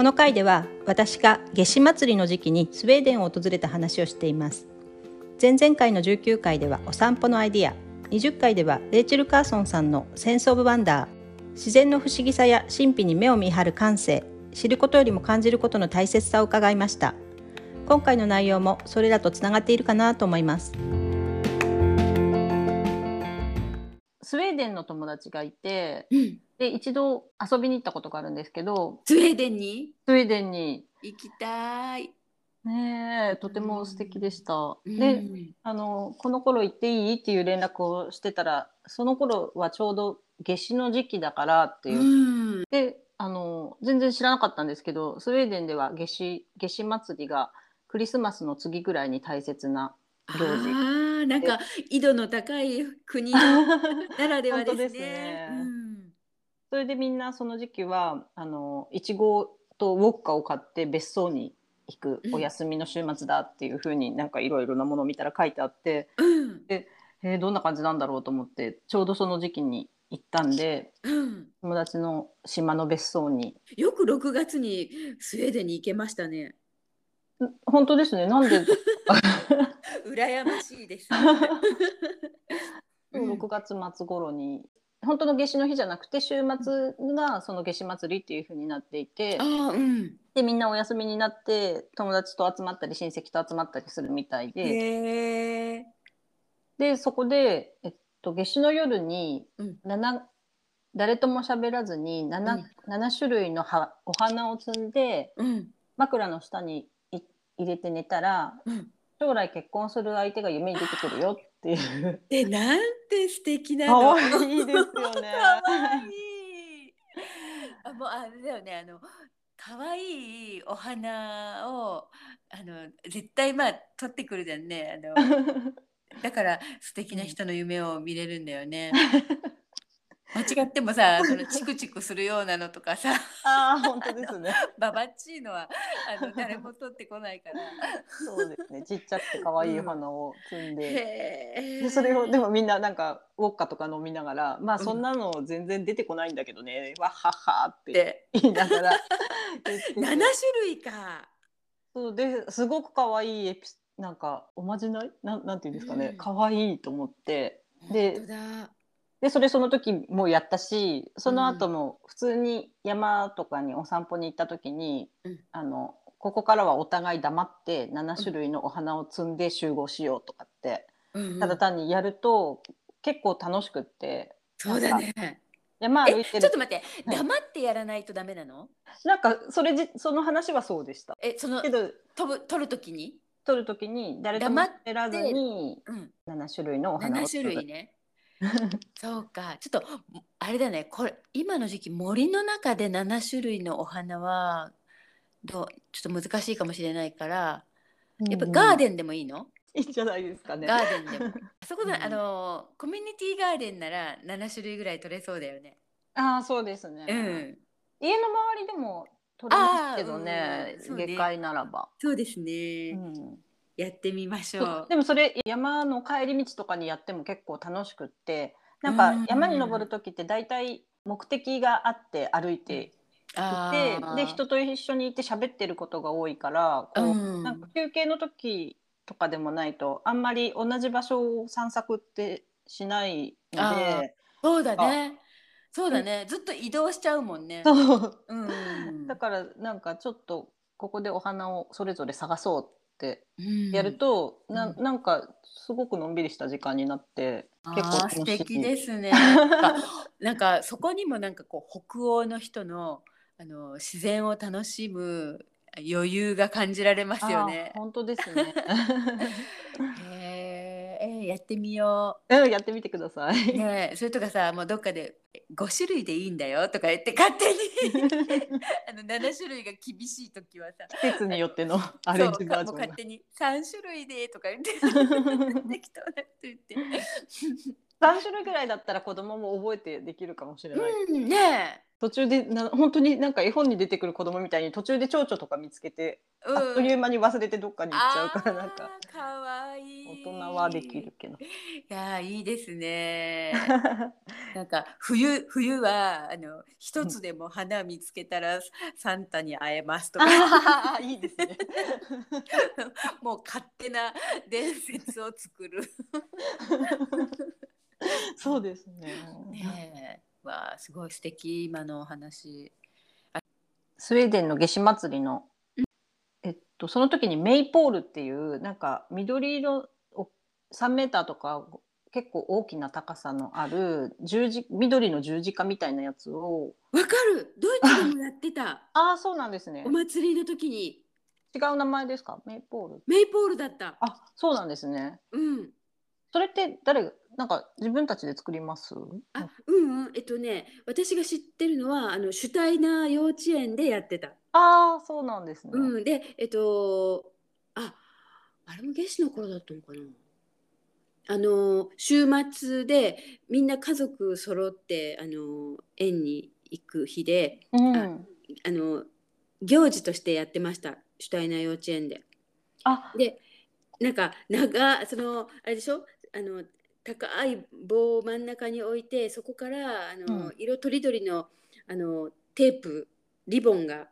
この回では私が夏至祭りの時期にスウェーデンを訪れた話をしています。前々回の19回ではお散歩のアイディア20回ではレイチェル・カーソンさんのセンス・オブ・ワンダー。自然の不思議さや神秘に目を見張る感性。知ることよりも感じることの大切さを伺いました。今回の内容もそれらとつながっているかなと思います。スウェーデンの友達がいて、うん、で一度遊びに行ったことがあるんですけどスウェーデンに？スウェーデンに。行きたい。ねえとても素敵でした。うん。であのこの頃行っていいっていう連絡をしてたらその頃はちょうど夏至の時期だからっていう、うん、であの全然知らなかったんですけどスウェーデンでは夏至夏至祭りがクリスマスの次ぐらいに大切な行事。なんか緯度の高い国 ならではですね。すね。うん。それでみんなその時期はあのいちごとウォッカを買って別荘に行くうんお休みの週末だっていうふうになんかいろいろなものを見たら書いてあって、うん。えーどんな感じなんだろうと思ってちょうどその時期に行ったんでうん、友達の島の別荘に。よく6月にスウェーデンに行けましたね。ん本当ですねなんで？羨ましいです。うん6月末頃に本当の夏至の日じゃなくて週末がその夏至祭りっていうふうになっていてうん。でみんなお休みになって友達と集まったり親戚と集まったりするみたいで。でそこで、えっと、夏至の夜にうん7誰とも喋らずに 7,、うん7種類のはお花を摘んでうん。枕の下にい入れて寝たらうん。将来結婚する相手が夢に出てくるよっていうで、なんて素敵な可の。愛いですよね。可愛い。あ、もうあれだよね。あの可愛いお花をあの絶対まあ取ってくるじゃんね。あの だから素敵な人の夢を見れるんだよね。間違ってもさ、そのチクチクするようなのとかさ、ああ本当ですね。ババッチーのはあの誰も取ってこないから。そうですね。ちっちゃくて可愛いお花を摘んで。へえ。でそれをでもみんななんかウォッカとか飲みながらまあそんなの全然出てこないんだけどね、わっはっはってで言いながら言ってて7種類か。そうですごく可愛いエピスなんかおまじない？なんなんていうんですかね、うん可愛いと思ってで。でそれその時もやったしその後も普通に山とかにお散歩に行った時に、うん。あのここからはお互い黙って7種類のお花を摘んで集合しようとかって、うんうん。ただ単にやると結構楽しくってそうだね。山歩いてるえちょっと待って、はい。黙ってやらないとダメなの？なんかそれじその話はそうでした。えそのけど飛ぶ取るときに、撮る時に誰とも黙喋らずにうん、7種類のお花を7種類ね そうか。ちょっとあれだね。これ今の時期森の中で7種類のお花はどうちょっと難しいかもしれないからやっぱガーンデンでもいいの、いいんじゃないですかね。ガーデンでも。あ そこで、うんあのコミュニティガーデンなら7種類ぐらい取れそうだよね。ああそうですね、うん。家の周りでも取れますけどね。うんね。下界ならば、そうですね、うんやってみましょそう。うでもそれ山の帰り道とかにやっても結構楽しくってなんかうん。山に登る時って大体目的があって歩いていて、で人と一緒にいて喋ってることが多いからこう、うん。なんか休憩の時とかでもないとあんまり同じ場所を散策ってしないのでそうだね。そう。だね。ずっと移動しちゃうもんね。そう。うん。だからなんかちょっとここでお花をそれぞれ探そうってうんやると、うんななんかすごくのんびりした時間になって結構素敵ですね。なんかそこにもなんかこう北欧の人のあの自然を楽しむ余裕が感じられますよね。本当ですね へーえーやってみよう。んやってみてくださう。い、ねえそれとかさもうどっかで5種類でいいんだよとか言って勝手に。あの7種類が厳しい時はさ季節によっての アレンジバージョンが。そうかもう勝手に3種類でとか言って 適当なこと言って。3種類ぐらいだったら子供も覚えてできるかもしれない、う。ん、ね途中でな本当になんか絵本に出てくる子供みたいに途中で蝶々とか見つけて、え、うん、あっという間に忘れてどっかに行っちゃうからなんかかわいい大人はできるけど。いやーいいですね。なんか冬冬はあの一つでも花見つけたらサンタに会えますとかいいですね。もう勝手な伝説を作る。そうですね。ねえわあすごい素敵今のお話。スウェーデンの夏至祭りの、えっと、その時にメイポールっていうなんか緑色を3メーターとか結構大きな高さのある十字緑の十字架みたいなやつをわかる。ドイツでもやってた。ああそうなんですね。お祭りの時に。違う名前ですか？メイポール？メイポールだった。あそうなんですね。うん。それって誰なんか自分たちで作ります？あ、うんうん。えっとね、私が知ってるのはあのシュタイナー幼稚園でやってた。ああそうなんですね、うん。で、えっとあ、あれも夏至の頃だったのかな。あの週末でみんな家族揃ってあの園に行く日で、うんああの行事としてやってました。シュタイナー幼稚園で。あでなんか長そのあれでしょ？あの高い棒を真ん中に置いてそこからあの、うん。色とりどりのあのテープリボンが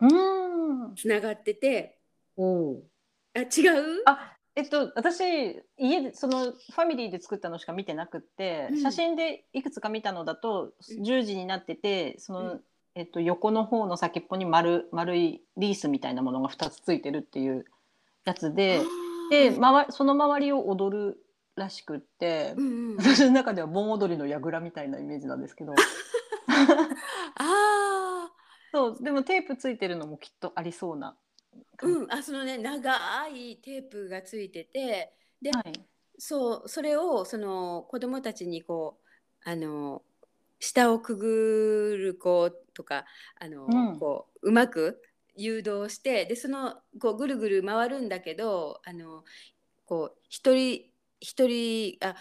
うん。つながってておーあ違う？あえっと私家でそのファミリーで作ったのしか見てなくって、うん。写真でいくつか見たのだとうん。十字になっててその、うん。えっと、横の方の先っぽに丸丸いリースみたいなものが2つついてるっていうやつでで、まわ、その周りを踊るらしくって、うんうん、私の中では盆踊りの櫓みたいなイメージなんですけど。あそうでもテープついてるのもきっとありそうなうんあそのね長いテープがついててで、はい、そうそれをその子供たちにこうあの下をくぐる子とかあの、うん。こううまく誘導してでそのこうぐるぐる回るんだけどあのこう一人一人あ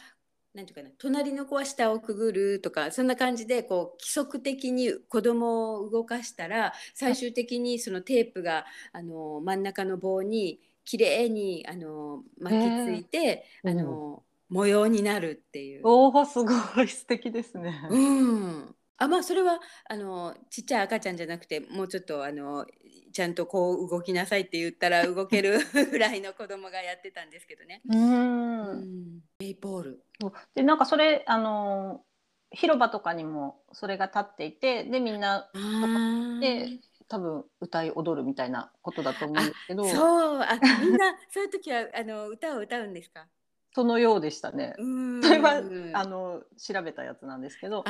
なんていうかな隣の子は下をくぐるとかそんな感じでこう規則的に子供を動かしたら最終的にそのテープがあの真ん中の棒にきれいにあの巻きついて、へーあの模様になるっていう。おおすごい素敵ですね。うん、あまあそれはあのちっちゃい赤ちゃんじゃなくてもうちょっとあのちゃんとこう動きなさいって言ったら動ける ぐらいの子供がやってたんですけどね。ううんん、メイポール。でなんかそれあのー広場とかにもそれが立っていてでみんなあで多分歌い踊るみたいなことだと思うんですけどそそうあみんなそういう時はあの歌を歌うんですか？のようでしたね。うん。それはあの調べたやつなんですけど。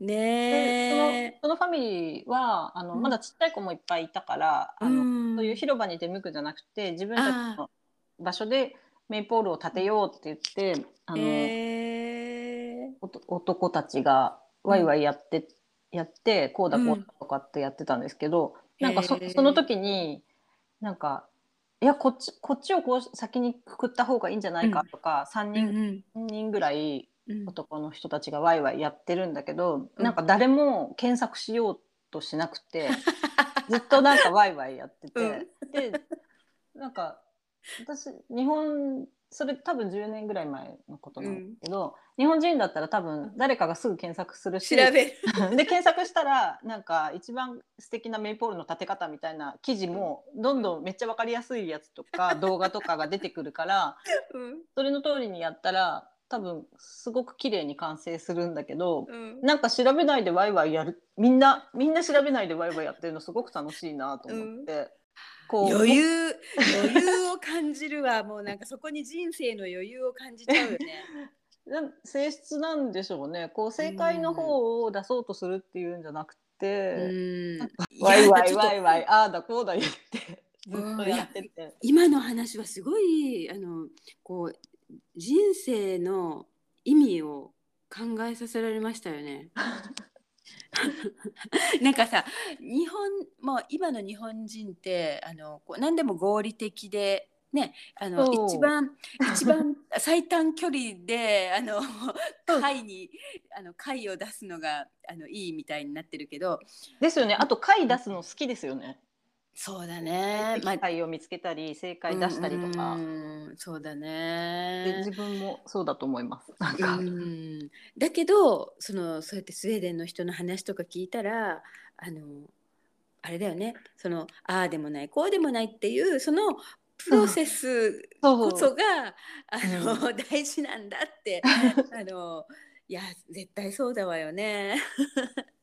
ねそのそのファミリーはあのうん。まだちっちゃい子もいっぱいいたから、あのそういう広場に出向くんじゃなくて自分たちの場所でメイポールを建てようって言ってあの、男たちがワイワイやって、やってこうだこうだとかってやってたんですけど、なんかそその時になんかいやこっちこっちをこう先にくくった方がいいんじゃないかとか、3うん人、人ぐらいうん男の人たちがワイワイやってるんだけど、うん。なんか誰も検索しようとしなくて ずっとなんかワイワイやってて、でなんか私日本それ多分10年ぐらい前のことなんですけど、日本人だったら多分誰かがすぐ検索するし調べる。で検索したらなんか一番素敵なメイポールの立て方みたいな記事もどんどんめっちゃ分かりやすいやつとか 動画とかが出てくるからうん。それの通りにやったら多分すごく綺麗に完成するんだけどうん。なんか調べないでワイワイやるみんなみんな調べないでワイワイやってるのすごく楽しいなと思って、こう余裕余裕を感じるわもうなんかそこに人生の余裕を感じちゃうよね。な性質なんでしょうねこう正解の方を出そうとするっていうんじゃなくうて、んワイワイワイワイああだこうだ言ってずっとやってて。今の話はすごいあのこう人生の意味を考えさせられましたよね。なんかさ日本もう今の日本人ってあのこう何でも合理的で。ね、あの一番一番 最短距離であの貝にあの貝を出すのがあのいいみたいになってるけどですよねあと貝出すの好きですよね。そうだね。機会を見つけたり正解出したりとか、うんそうだでね自。分もそうだと思います。なんか、うんだけどそのそうやってスウェーデンの人の話とか聞いたらあのあれだよね。そのああでもないこうでもないっていうそのプロセスこそがあの、う大事なんだって。あのいや絶対そうだわよね。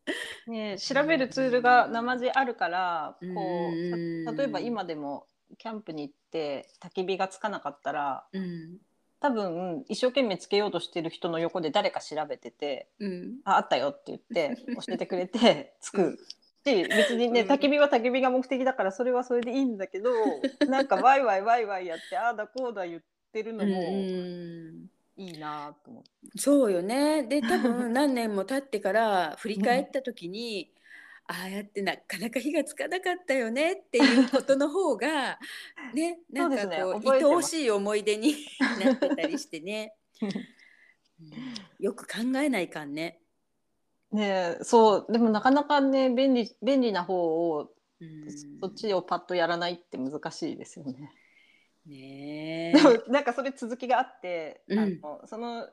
ね、調べるツールが生地あるからこう例えば今でもキャンプに行って焚き火がつかなかったらうん。多分一生懸命つけようとしてる人の横で誰か調べててうん「ああったよ」って言って 教えてくれてつく。し別にねうん。焚き火は焚き火が目的だからそれはそれでいいんだけどなんかワイワイワイワイやってああだこうだ言ってるのもうんいいなと思って。そうよね。で多分 何年も経ってから振り返った時にああやってなかなか火がつかなかったよねっていうことの方がね なんかこう覚えてます愛おしい思い出になってたりしてね、うんよく考えないかんね。ねえそうでもなかなかね便利便利な方をうんそっちをパッとやらないって難しいですよね。ねでもなんかそれ続きがあって、うん。あのその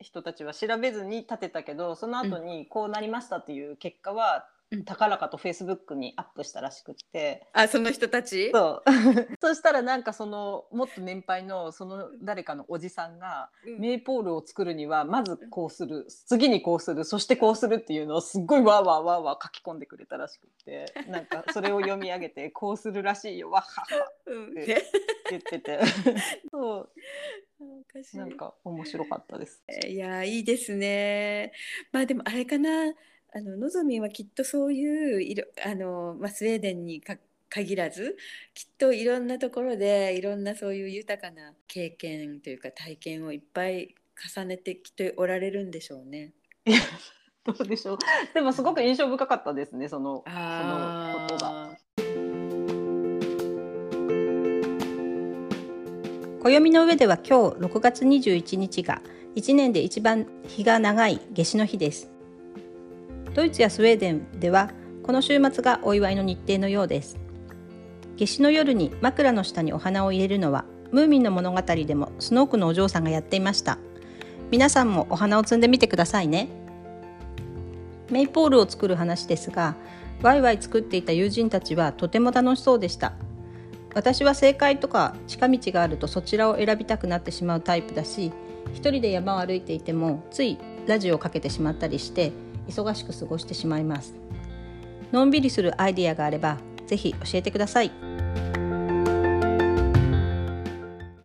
人たちは調べずに立てたけどその後にこうなりましたっていう結果は、うん高らかとフェイスブックにアップしたらしくって。あその人たち？そう。そしたらなんかそのもっと年配のその誰かのおじさんがうん。メイポールを作るにはまずこうする。次にこうする。そしてこうするっていうのをすっごいわーわーわーわー書き込んでくれたらしくって。なんかそれを読み上げて こうするらしいよ。わっはっはうん。でね 言ってて。そう。なんか面白かったです。いやいいですね。まあでもあれかなあののぞみんはきっとそういういろあの、まあ、スウェーデンにか限らずきっといろんなところでいろんなそういう豊かな経験というか体験をいっぱい重ねてきておられるんでしょうね。どうでしょうでもすごく印象深かったですねそのそのあことが。ー暦の上では今日6月21日が1年で一番日が長い夏至の日ですドイツやスウェーデンではこの週末がお祝いの日程のようです。夏至の夜に枕の下にお花を入れるのはムーミンの物語でもスノークのお嬢さんがやっていました。皆さんもお花を摘んでみてくださいね。メイポールを作る話ですがワイワイ作っていた友人たちはとても楽しそうでした。私は正解とか近道があるとそちらを選びたくなってしまうタイプだし一人で山を歩いていてもついラジオをかけてしまったりして忙しく過ごしてしまいます。のんびりするアイディアがあればぜひ教えてください。